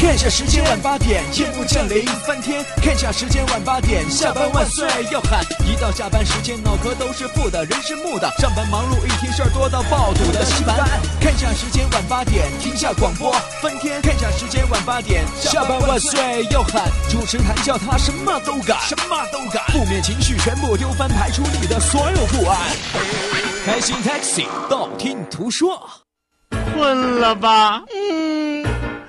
看下时间晚八点，夜幕降临翻天。看下时间晚八点，下班万岁要喊。一到下班时间，脑壳都是负的，人是木的。上班忙碌一天，事儿多到爆肚的稀烦。看 下时间晚八点，停下广播翻天。看下时间晚八点，下班万岁要喊。主持谈笑他什么都敢，什么都敢。负面情绪全部丢翻，排除你的所有不安。开心 taxi，道听途说。困了吧？嗯。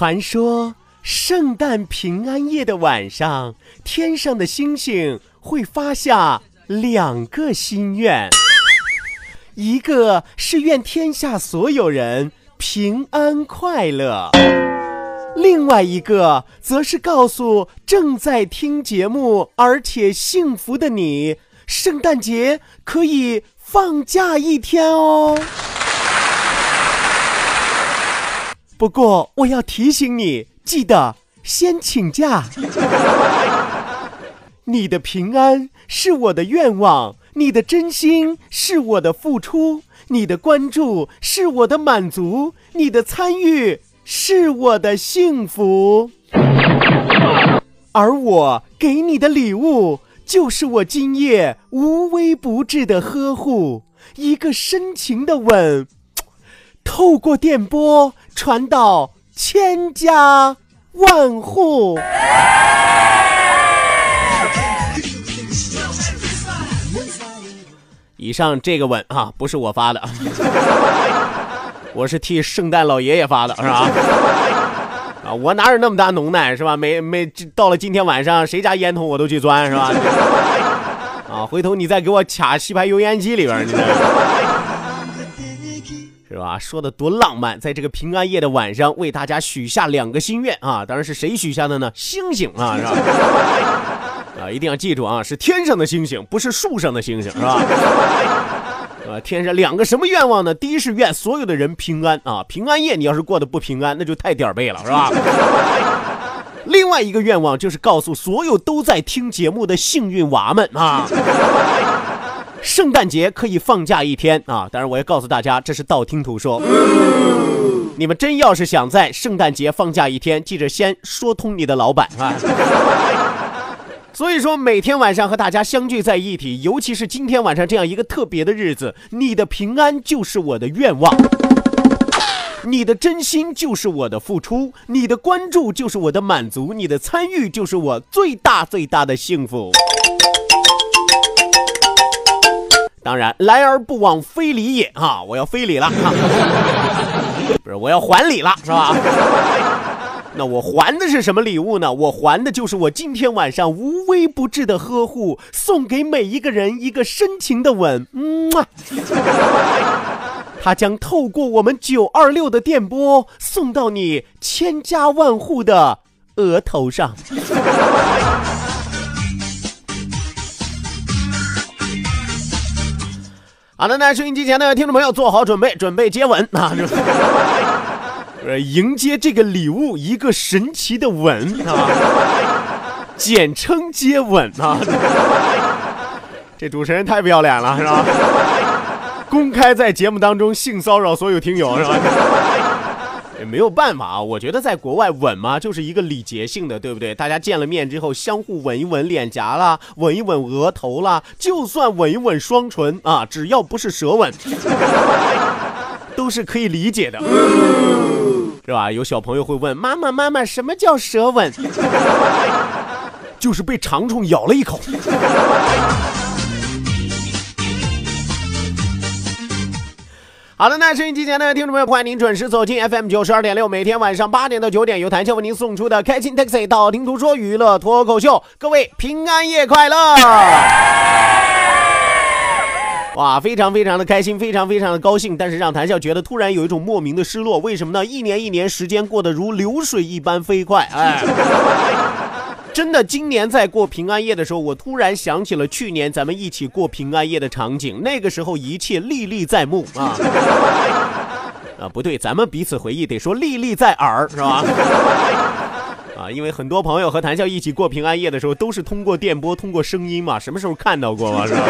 传说圣诞平安夜的晚上，天上的星星会发下两个心愿，一个是愿天下所有人平安快乐，另外一个则是告诉正在听节目而且幸福的你，圣诞节可以放假一天哦。不过我要提醒你，记得先请假。你的平安是我的愿望，你的真心是我的付出，你的关注是我的满足，你的参与是我的幸福。而我给你的礼物，就是我今夜无微不至的呵护，一个深情的吻。透过电波传到千家万户。以上这个吻啊，不是我发的，我是替圣诞老爷爷发的，是吧？啊，我哪有那么大能耐，是吧？每每到了今天晚上，谁家烟筒我都去钻，是吧？啊，回头你再给我卡吸排油烟机里边，你。是吧？说的多浪漫，在这个平安夜的晚上，为大家许下两个心愿啊！当然是谁许下的呢？星星啊，是吧？啊，一定要记住啊，是天上的星星，不是树上的星星，是吧？啊，天上两个什么愿望呢？第一是愿所有的人平安啊，平安夜你要是过得不平安，那就太点儿背了，是吧？另外一个愿望就是告诉所有都在听节目的幸运娃们啊。圣诞节可以放假一天啊！当然，我要告诉大家，这是道听途说。你们真要是想在圣诞节放假一天，记着先说通你的老板啊！所以说，每天晚上和大家相聚在一起，尤其是今天晚上这样一个特别的日子，你的平安就是我的愿望，你的真心就是我的付出，你的关注就是我的满足，你的参与就是我最大最大的幸福。当然，来而不往非礼也啊！我要非礼了，不是我要还礼了，是吧？那我还的是什么礼物呢？我还的就是我今天晚上无微不至的呵护，送给每一个人一个深情的吻，嗯啊！它将透过我们九二六的电波，送到你千家万户的额头上。好的，那收音机前的听众朋友做好准备，准备接吻 啊！呃，迎接这个礼物，一个神奇的吻啊，简称接吻啊！这主持人太不要脸了，是吧？公开在节目当中性骚扰所有听友，是吧？也没有办法啊，我觉得在国外吻嘛，就是一个礼节性的，对不对？大家见了面之后，相互吻一吻脸颊啦，吻一吻额头啦，就算吻一吻双唇啊，只要不是舌吻，都是可以理解的，是吧？有小朋友会问妈妈：“妈妈，什么叫舌吻？” 就是被长虫咬了一口。好的，那收音机前的听众朋友，欢迎您准时走进 FM 九十二点六，每天晚上八点到九点，由谭笑为您送出的开心 Taxi 道听途说娱乐脱口秀。各位平安夜快乐！哇，非常非常的开心，非常非常的高兴，但是让谭笑觉得突然有一种莫名的失落。为什么呢？一年一年，时间过得如流水一般飞快，哎。真的，今年在过平安夜的时候，我突然想起了去年咱们一起过平安夜的场景。那个时候一切历历在目啊！啊，不对，咱们彼此回忆得说历历在耳，是吧？啊，因为很多朋友和谭笑一起过平安夜的时候，都是通过电波、通过声音嘛，什么时候看到过嘛，是吧？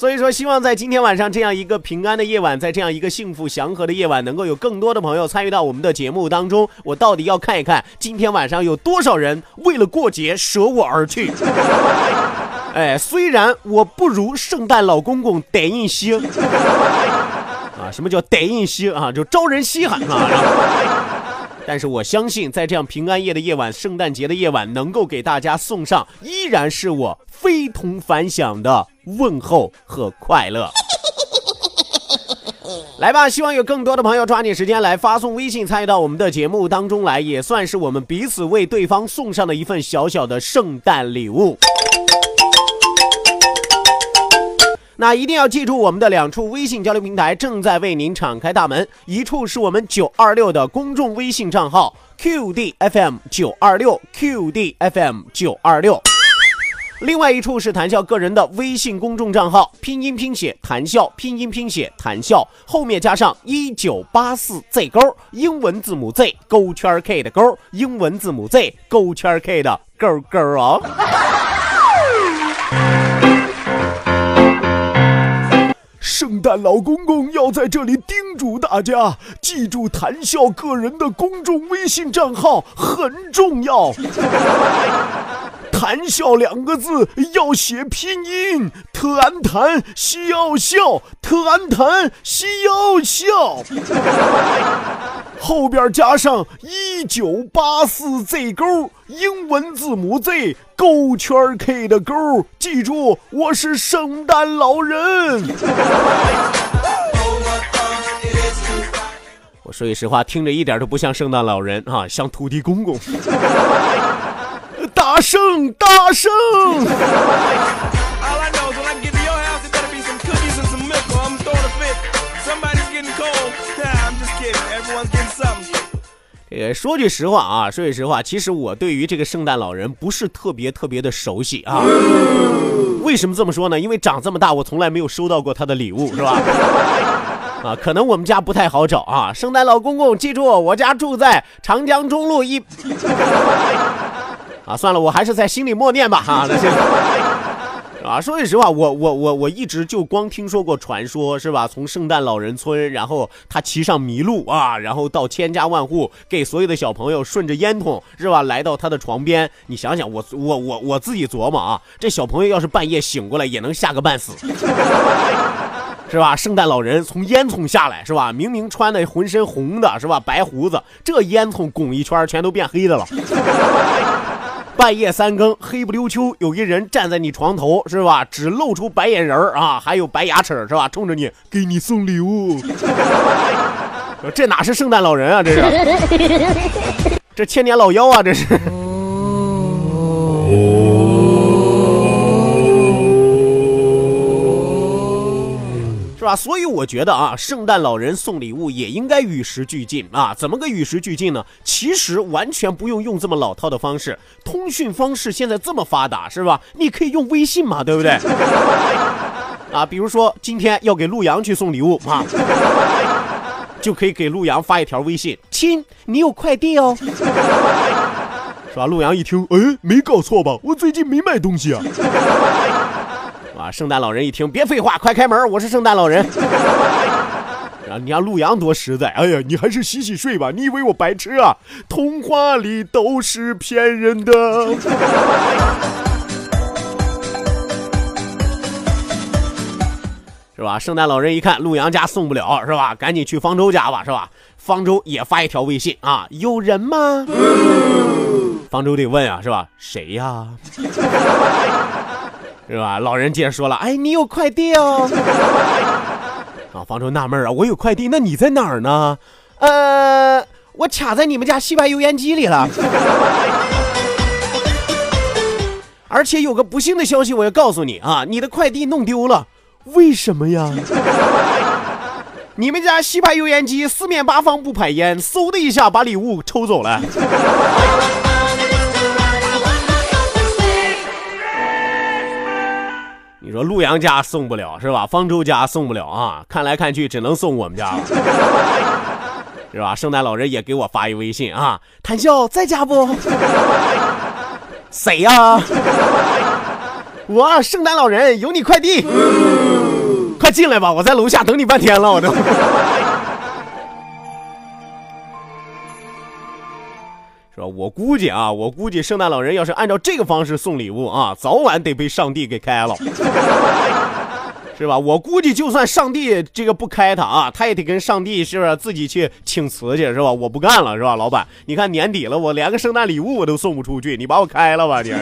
所以说，希望在今天晚上这样一个平安的夜晚，在这样一个幸福祥和的夜晚，能够有更多的朋友参与到我们的节目当中。我到底要看一看今天晚上有多少人为了过节舍我而去。哎，虽然我不如圣诞老公公得印稀啊，什么叫得印稀啊？就招人稀罕啊。但是我相信，在这样平安夜的夜晚，圣诞节的夜晚，能够给大家送上，依然是我非同凡响的问候和快乐。来吧，希望有更多的朋友抓紧时间来发送微信参与到我们的节目当中来，也算是我们彼此为对方送上的一份小小的圣诞礼物。那一定要记住，我们的两处微信交流平台正在为您敞开大门。一处是我们九二六的公众微信账号 QDFM 九二六 QDFM 九二六，另外一处是谈笑个人的微信公众账号，拼音拼写谈笑，拼音拼写谈笑，后面加上一九八四 Z 勾，英文字母 Z 勾圈 K 的勾，英文字母 Z 勾圈 K 的勾勾啊。圣诞老公公要在这里叮嘱大家，记住谈笑个人的公众微信账号很重要。谈笑两个字要写拼音，特安谈西要笑，特安谈西要笑，后边加上一九八四 Z 勾，英文字母 Z 勾圈 K 的勾，记住我是圣诞老人。我说句实话，听着一点都不像圣诞老人啊，像土地公公。大圣，大声！呃，说句实话啊，说句实话，其实我对于这个圣诞老人不是特别特别的熟悉啊。为什么这么说呢？因为长这么大，我从来没有收到过他的礼物，是吧？啊，可能我们家不太好找啊。圣诞老公公，记住，我家住在长江中路一。啊，算了，我还是在心里默念吧。哈，那行。啊，说句实话，我我我我一直就光听说过传说，是吧？从圣诞老人村，然后他骑上麋鹿啊，然后到千家万户，给所有的小朋友顺着烟筒，是吧？来到他的床边，你想想，我我我我自己琢磨啊，这小朋友要是半夜醒过来，也能吓个半死，是吧？圣诞老人从烟囱下来，是吧？明明穿的浑身红的，是吧？白胡子，这烟囱拱一圈，全都变黑的了。半夜三更，黑不溜秋，有一人站在你床头，是吧？只露出白眼仁儿啊，还有白牙齿，是吧？冲着你，给你送礼物。这哪是圣诞老人啊？这是，这千年老妖啊！这是。吧？所以我觉得啊，圣诞老人送礼物也应该与时俱进啊。怎么个与时俱进呢？其实完全不用用这么老套的方式，通讯方式现在这么发达，是吧？你可以用微信嘛，对不对？啊，比如说今天要给陆阳去送礼物啊，就可以给陆阳发一条微信：“亲，你有快递哦。”是吧？陆阳一听，哎，没搞错吧？我最近没买东西啊。啊！圣诞老人一听，别废话，快开门！我是圣诞老人。啊，你看陆阳多实在。哎呀，你还是洗洗睡吧。你以为我白痴啊？童话里都是骗人的。是吧？圣诞老人一看陆阳家送不了，是吧？赶紧去方舟家吧，是吧？方舟也发一条微信啊，有人吗？方舟得问啊，是吧？谁呀？是吧？老人接着说了：“哎，你有快递哦。”啊，方舟纳闷啊，我有快递，那你在哪儿呢？呃，我卡在你们家西牌油烟机里了。而且有个不幸的消息，我要告诉你啊，你的快递弄丢了，为什么呀？你们家吸排油烟机四面八方不排烟，嗖的一下把礼物抽走了。你说陆阳家送不了是吧？方舟家送不了啊，看来看去只能送我们家了，是吧？圣诞老人也给我发一微信啊，谈笑在家不？谁呀？我圣诞老人有你快递。快进来吧，我在楼下等你半天了，我都。我估计啊，我估计圣诞老人要是按照这个方式送礼物啊，早晚得被上帝给开了，是吧？我估计就算上帝这个不开他啊，他也得跟上帝是不是自己去请辞去，是吧？我不干了，是吧？老板，你看年底了，我连个圣诞礼物我都送不出去，你把我开了吧，你。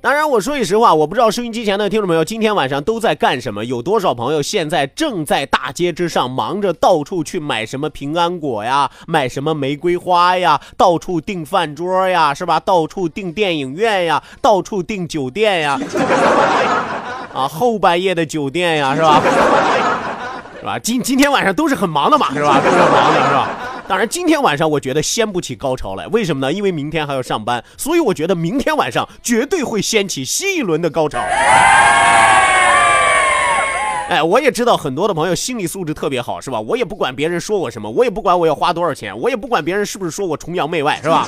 当然，我说句实话，我不知道收音机前的听众朋友今天晚上都在干什么，有多少朋友现在正在大街之上忙着到处去买什么平安果呀，买什么玫瑰花呀，到处订饭桌呀，是吧？到处订电影院呀，到处订酒店呀，啊，后半夜的酒店呀，是吧？是吧？今今天晚上都是很忙的嘛，是吧？都是很忙的，是吧？当然，今天晚上我觉得掀不起高潮来，为什么呢？因为明天还要上班，所以我觉得明天晚上绝对会掀起新一轮的高潮。哎，我也知道很多的朋友心理素质特别好，是吧？我也不管别人说我什么，我也不管我要花多少钱，我也不管别人是不是说我崇洋媚外，是吧？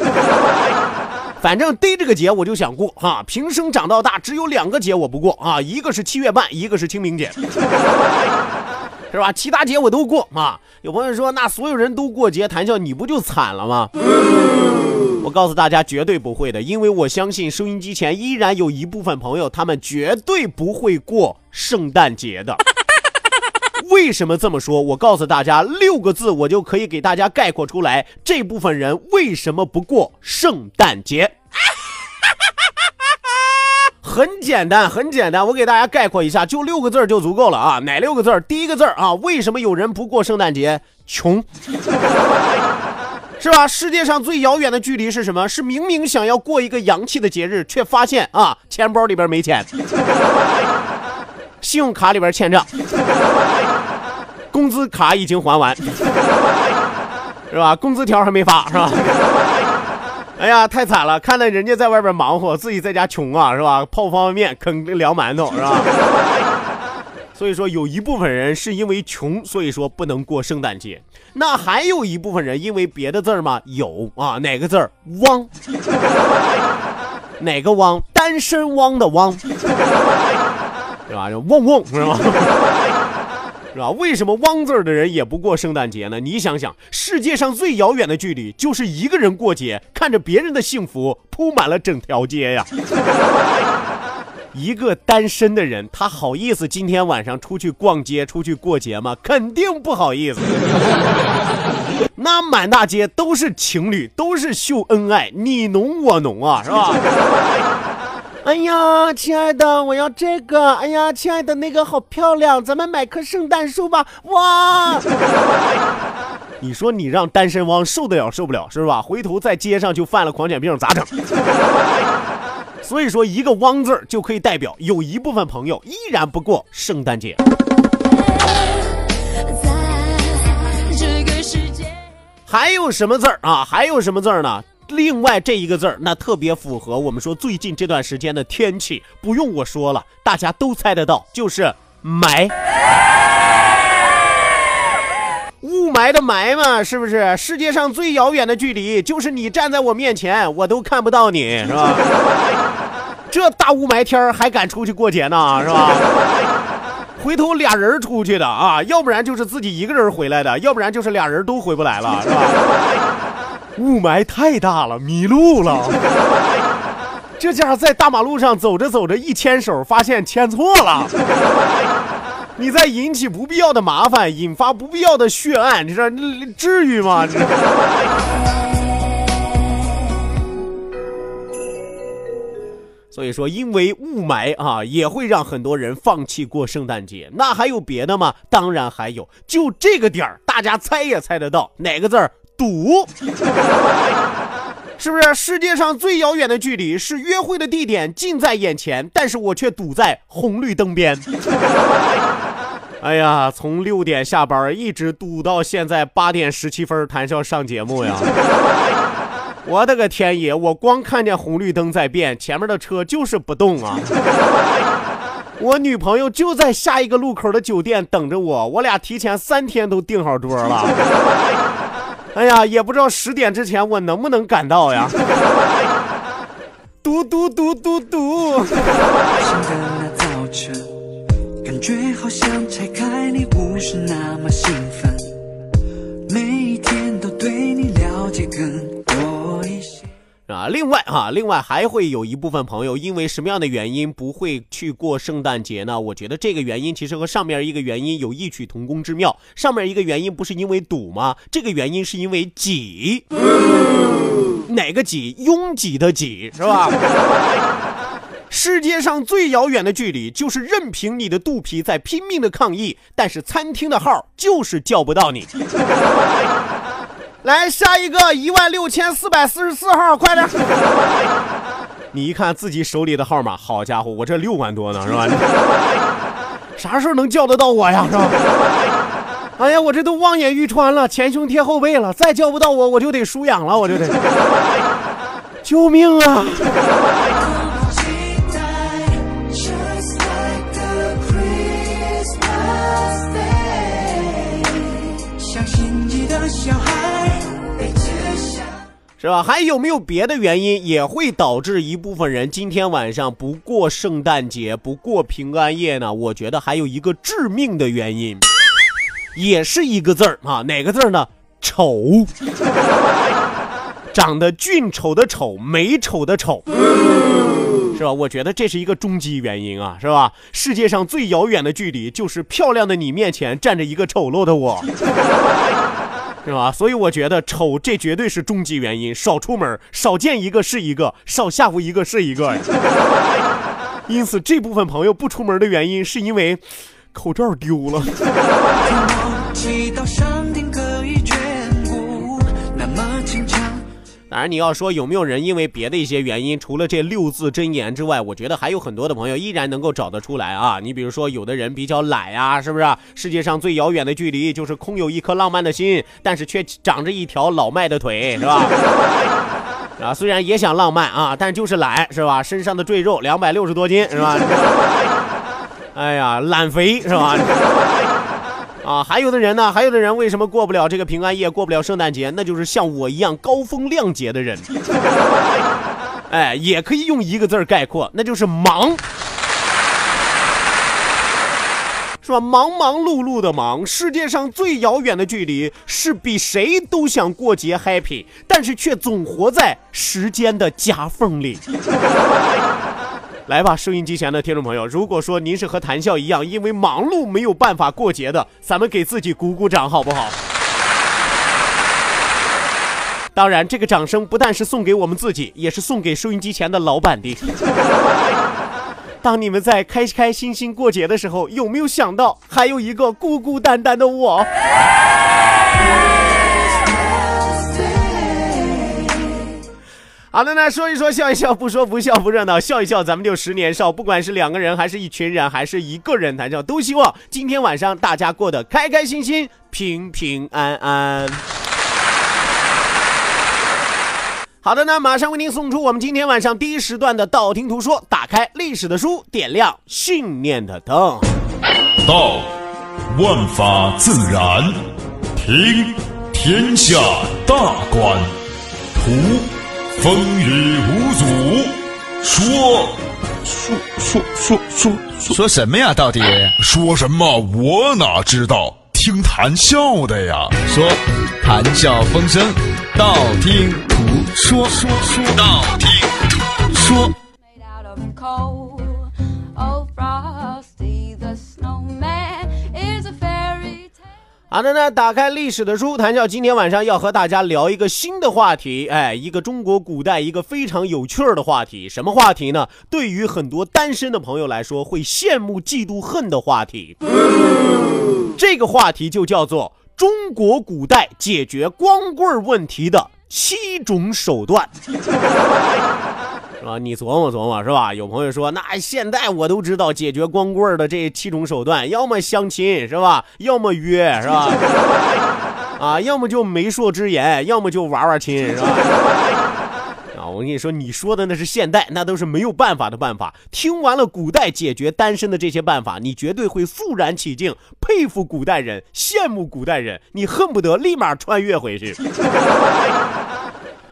反正逮这个节我就想过哈，平生长到大只有两个节我不过啊，一个是七月半，一个是清明节。是吧？其他节我都过啊。有朋友说，那所有人都过节，谈笑你不就惨了吗？我告诉大家，绝对不会的，因为我相信收音机前依然有一部分朋友，他们绝对不会过圣诞节的。为什么这么说？我告诉大家六个字，我就可以给大家概括出来，这部分人为什么不过圣诞节。很简单，很简单，我给大家概括一下，就六个字儿就足够了啊！哪六个字儿？第一个字儿啊，为什么有人不过圣诞节？穷，是吧？世界上最遥远的距离是什么？是明明想要过一个洋气的节日，却发现啊，钱包里边没钱，信用卡里边欠账，工资卡已经还完，是吧？工资条还没发，是吧？哎呀，太惨了！看到人家在外边忙活，自己在家穷啊，是吧？泡方便面，啃凉馒头，是吧？所以说，有一部分人是因为穷，所以说不能过圣诞节。那还有一部分人因为别的字儿吗？有啊，哪个字儿？汪？哪个汪？单身汪的汪，对吧？就汪汪，是吧？是吧？为什么汪字儿的人也不过圣诞节呢？你想想，世界上最遥远的距离就是一个人过节，看着别人的幸福铺满了整条街呀。一个单身的人，他好意思今天晚上出去逛街、出去过节吗？肯定不好意思。那满大街都是情侣，都是秀恩爱，你侬我侬啊，是吧？哎呀，亲爱的，我要这个。哎呀，亲爱的，那个好漂亮，咱们买棵圣诞树吧。哇！你说你让单身汪受得了受不了是吧？回头在街上就犯了狂犬病咋整？所以说，一个汪字就可以代表有一部分朋友依然不过圣诞节。还有什么字儿啊？还有什么字儿呢？另外这一个字儿，那特别符合我们说最近这段时间的天气，不用我说了，大家都猜得到，就是霾。雾霾的霾嘛，是不是？世界上最遥远的距离，就是你站在我面前，我都看不到你，是吧？这大雾霾天还敢出去过节呢，是吧？回头俩人出去的啊，要不然就是自己一个人回来的，要不然就是俩人都回不来了，是吧？雾霾太大了，迷路了。这家伙在大马路上走着走着，一牵手发现牵错了。你在引起不必要的麻烦，引发不必要的血案，你说至于吗？所以说，因为雾霾啊，也会让很多人放弃过圣诞节。那还有别的吗？当然还有，就这个点儿，大家猜也猜得到哪个字儿？堵，是不是？世界上最遥远的距离是约会的地点近在眼前，但是我却堵在红绿灯边。哎呀，从六点下班一直堵到现在八点十七分，谈笑上节目呀。我的个天爷！我光看见红绿灯在变，前面的车就是不动啊！我女朋友就在下一个路口的酒店等着我，我俩提前三天都订好桌了。哎呀，也不知道十点之前我能不能赶到呀！嘟嘟嘟嘟嘟。感觉好像拆开你不是那么兴奋，啊，另外啊，另外还会有一部分朋友因为什么样的原因不会去过圣诞节呢？我觉得这个原因其实和上面一个原因有异曲同工之妙。上面一个原因不是因为堵吗？这个原因是因为挤，哪个挤？拥挤的挤，是吧？世界上最遥远的距离，就是任凭你的肚皮在拼命的抗议，但是餐厅的号就是叫不到你。来下一个一万六千四百四十四号，快点！你一看自己手里的号码，好家伙，我这六万多呢，是吧？啥时候能叫得到我呀，是吧？哎呀，我这都望眼欲穿了，前胸贴后背了，再叫不到我，我就得输氧了，我就得，救命啊！是吧？还有没有别的原因也会导致一部分人今天晚上不过圣诞节、不过平安夜呢？我觉得还有一个致命的原因，也是一个字儿啊，哪个字儿呢？丑，长得俊丑的丑，美丑的丑，是吧？我觉得这是一个终极原因啊，是吧？世界上最遥远的距离，就是漂亮的你面前站着一个丑陋的我。是吧？所以我觉得丑这绝对是终极原因，少出门，少见一个是一个，少吓唬一个是一个呀。因此，这部分朋友不出门的原因是因为口罩丢了。当然，你要说有没有人因为别的一些原因，除了这六字真言之外，我觉得还有很多的朋友依然能够找得出来啊。你比如说，有的人比较懒呀，是不是？世界上最遥远的距离就是空有一颗浪漫的心，但是却长着一条老迈的腿，是吧？啊，虽然也想浪漫啊，但就是懒，是吧？身上的赘肉两百六十多斤，是吧？哎呀，懒肥，是吧？啊，还有的人呢，还有的人为什么过不了这个平安夜，过不了圣诞节？那就是像我一样高风亮节的人。哎，也可以用一个字概括，那就是忙，是吧？忙忙碌碌的忙。世界上最遥远的距离，是比谁都想过节 happy，但是却总活在时间的夹缝里。来吧，收音机前的听众朋友，如果说您是和谈笑一样，因为忙碌没有办法过节的，咱们给自己鼓鼓掌，好不好？当然，这个掌声不但是送给我们自己，也是送给收音机前的老板的。当你们在开开心心过节的时候，有没有想到还有一个孤孤单单的我？好的，那说一说，笑一笑，不说不笑不热闹，笑一笑，咱们就十年少。不管是两个人，还是一群人，还是一个人谈笑，都希望今天晚上大家过得开开心心、平平安安。好的，那马上为您送出我们今天晚上第一时段的道听途说，打开历史的书，点亮信念的灯。道，万法自然；听，天下大观；图。风雨无阻，说说说说说说什么呀？到底说什么？我哪知道？听谈笑的呀。说谈笑风生，道听途说，说说道听途说。好的呢，打开历史的书，谈笑今天晚上要和大家聊一个新的话题，哎，一个中国古代一个非常有趣儿的话题。什么话题呢？对于很多单身的朋友来说，会羡慕、嫉妒、恨的话题。这个话题就叫做中国古代解决光棍问题的七种手段。啊？你琢磨琢磨，是吧？有朋友说，那现在我都知道解决光棍的这七种手段，要么相亲，是吧？要么约，是吧？啊，要么就媒妁之言，要么就玩玩亲，是吧？啊，我跟你说，你说的那是现代，那都是没有办法的办法。听完了古代解决单身的这些办法，你绝对会肃然起敬，佩服古代人，羡慕古代人，你恨不得立马穿越回去。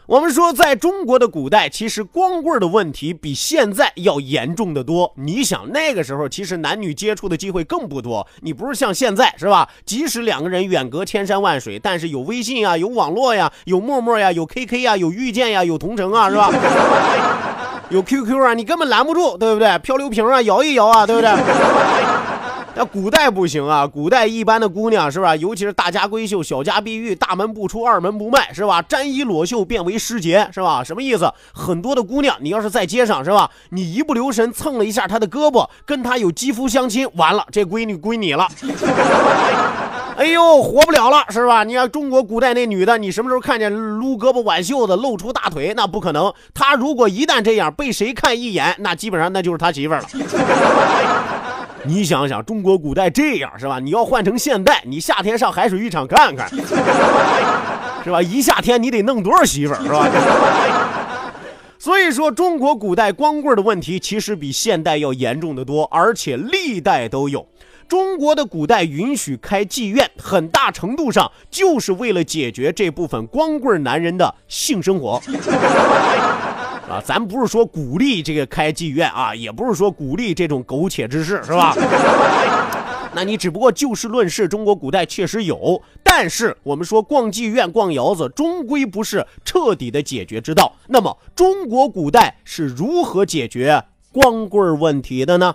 我们说，在中国的古代，其实光棍的问题比现在要严重的多。你想，那个时候其实男女接触的机会更不多。你不是像现在是吧？即使两个人远隔千山万水，但是有微信啊，有网络呀，有陌陌呀，有 KK 呀，有遇见呀，有同城啊，是吧？有 QQ 啊，你根本拦不住，对不对？漂流瓶啊，摇一摇啊，对不对？那古代不行啊，古代一般的姑娘是吧？尤其是大家闺秀，小家碧玉，大门不出，二门不迈，是吧？沾衣裸袖变为失节，是吧？什么意思？很多的姑娘，你要是在街上是吧？你一不留神蹭了一下她的胳膊，跟她有肌肤相亲，完了，这闺女归你了。哎呦，活不了了，是吧？你看中国古代那女的，你什么时候看见撸胳膊挽袖子露出大腿？那不可能。她如果一旦这样被谁看一眼，那基本上那就是他媳妇了。你想想，中国古代这样是吧？你要换成现代，你夏天上海水浴场看看，是吧？一夏天你得弄多少媳妇儿，是吧？所以说，中国古代光棍的问题其实比现代要严重的多，而且历代都有。中国的古代允许开妓院，很大程度上就是为了解决这部分光棍男人的性生活。啊，咱不是说鼓励这个开妓院啊，也不是说鼓励这种苟且之事，是吧？那你只不过就事论事，中国古代确实有，但是我们说逛妓院、逛窑子，终归不是彻底的解决之道。那么，中国古代是如何解决光棍问题的呢？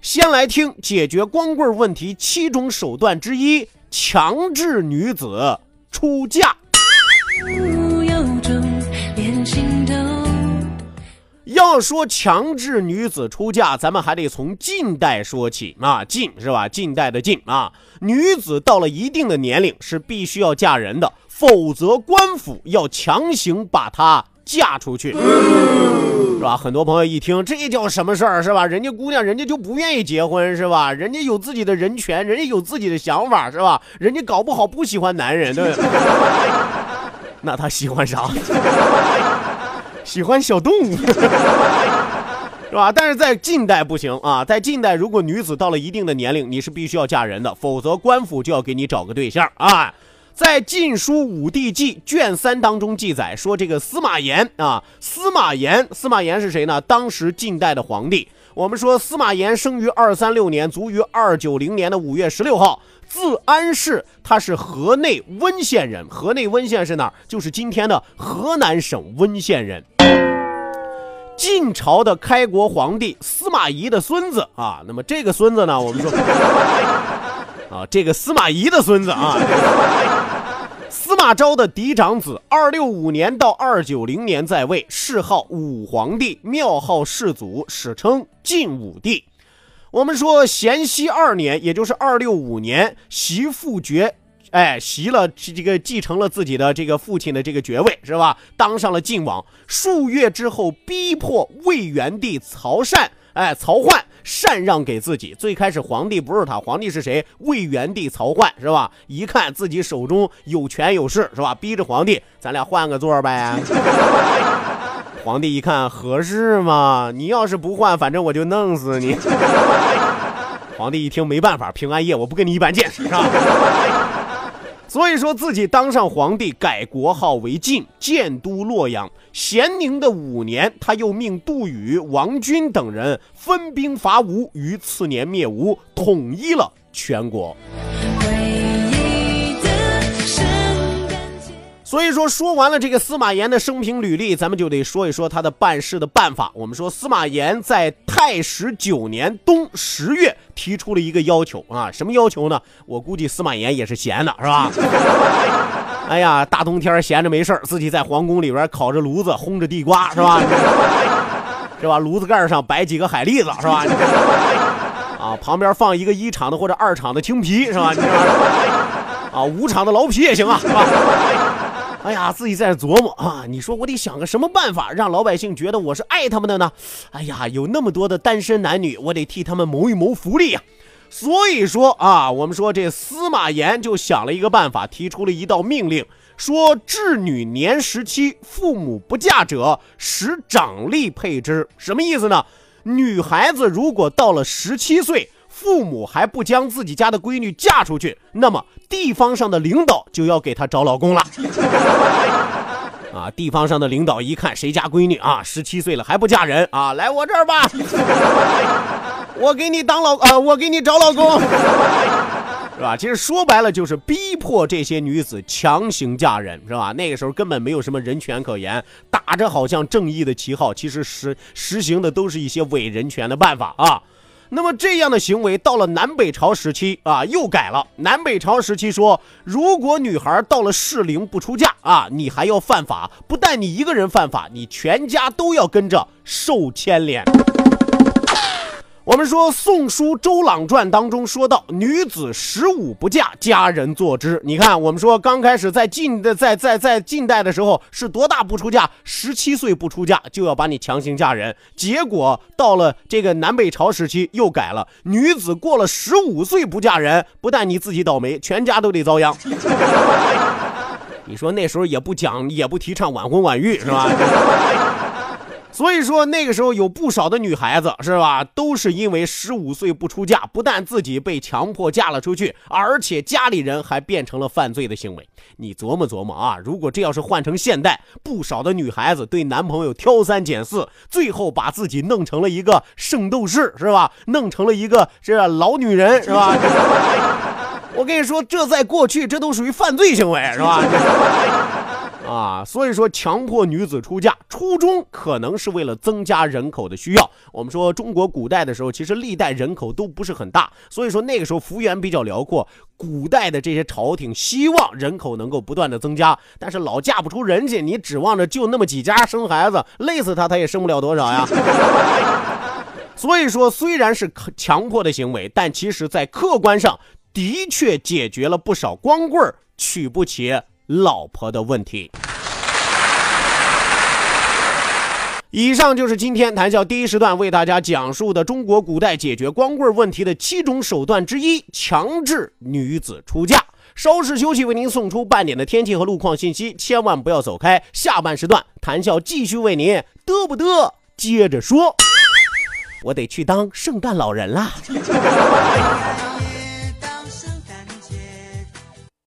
先来听解决光棍问题七种手段之一：强制女子出嫁。要说强制女子出嫁，咱们还得从近代说起啊，近是吧？近代的近啊，女子到了一定的年龄是必须要嫁人的，否则官府要强行把她嫁出去，是吧？很多朋友一听，这叫什么事儿是吧？人家姑娘，人家就不愿意结婚是吧？人家有自己的人权，人家有自己的想法是吧？人家搞不好不喜欢男人，对不对？那他喜欢啥？喜欢小动物，是吧？但是在近代不行啊，在近代，如果女子到了一定的年龄，你是必须要嫁人的，否则官府就要给你找个对象啊。在《晋书·武帝纪》卷三当中记载说，这个司马炎啊，司马炎，司马炎是谁呢？当时晋代的皇帝。我们说司马炎生于二三六年，卒于二九零年的五月十六号，字安世，他是河内温县人。河内温县是哪儿？就是今天的河南省温县人。晋朝的开国皇帝司马懿的孙子啊，那么这个孙子呢，我们说 啊，这个司马懿的孙子啊，司马昭的嫡长子，二六五年到二九零年在位，谥号武皇帝，庙号世祖，史称晋武帝。我们说咸熙二年，也就是二六五年，袭父爵。哎，袭了这个继承了自己的这个父亲的这个爵位是吧？当上了晋王。数月之后，逼迫魏元帝曹善，哎，曹奂禅让给自己。最开始皇帝不是他，皇帝是谁？魏元帝曹奂是吧？一看自己手中有权有势是吧？逼着皇帝，咱俩换个座呗。皇帝一看合适吗？你要是不换，反正我就弄死你。皇帝一听没办法，平安夜我不跟你一般见识是吧？所以说自己当上皇帝，改国号为晋，建都洛阳。咸宁的五年，他又命杜宇、王军等人分兵伐吴，于次年灭吴，统一了全国。所以说，说完了这个司马炎的生平履历，咱们就得说一说他的办事的办法。我们说，司马炎在太史九年冬十月提出了一个要求啊，什么要求呢？我估计司马炎也是闲的，是吧？哎呀，大冬天闲着没事自己在皇宫里边烤着炉子，烘着地瓜，是吧？是吧？炉子盖上摆几个海蛎子，是吧？啊，旁边放一个一厂的或者二厂的青皮，是吧？啊，五厂的老皮也行啊，是吧？哎呀，自己在琢磨啊，你说我得想个什么办法让老百姓觉得我是爱他们的呢？哎呀，有那么多的单身男女，我得替他们谋一谋福利呀。所以说啊，我们说这司马炎就想了一个办法，提出了一道命令，说稚女年十七，父母不嫁者，使长吏配之。什么意思呢？女孩子如果到了十七岁，父母还不将自己家的闺女嫁出去，那么地方上的领导就要给她找老公了。啊，地方上的领导一看谁家闺女啊，十七岁了还不嫁人啊，来我这儿吧，我给你当老啊，我给你找老公，是吧？其实说白了就是逼迫这些女子强行嫁人，是吧？那个时候根本没有什么人权可言，打着好像正义的旗号，其实实实行的都是一些伪人权的办法啊。那么这样的行为到了南北朝时期啊，又改了。南北朝时期说，如果女孩到了适龄不出嫁啊，你还要犯法。不但你一个人犯法，你全家都要跟着受牵连。我们说《宋书·周朗传》当中说到，女子十五不嫁，家人坐之。你看，我们说刚开始在近的在在在近代的时候是多大不出嫁？十七岁不出嫁就要把你强行嫁人。结果到了这个南北朝时期又改了，女子过了十五岁不嫁人，不但你自己倒霉，全家都得遭殃。你说那时候也不讲，也不提倡晚婚晚育，是吧？所以说那个时候有不少的女孩子是吧，都是因为十五岁不出嫁，不但自己被强迫嫁了出去，而且家里人还变成了犯罪的行为。你琢磨琢磨啊，如果这要是换成现代，不少的女孩子对男朋友挑三拣四，最后把自己弄成了一个圣斗士是吧？弄成了一个这老女人是吧？我跟你说，这在过去这都属于犯罪行为是吧？啊，所以说强迫女子出嫁，初衷可能是为了增加人口的需要。我们说中国古代的时候，其实历代人口都不是很大，所以说那个时候幅员比较辽阔。古代的这些朝廷希望人口能够不断的增加，但是老嫁不出人去，你指望着就那么几家生孩子，累死他他也生不了多少呀。所以说，虽然是强迫的行为，但其实在客观上的确解决了不少光棍娶不起。老婆的问题。以上就是今天谈笑第一时段为大家讲述的中国古代解决光棍问题的七种手段之一——强制女子出嫁。稍事休息，为您送出半点的天气和路况信息，千万不要走开。下半时段，谈笑继续为您嘚不嘚接着说。我得去当圣诞老人啦。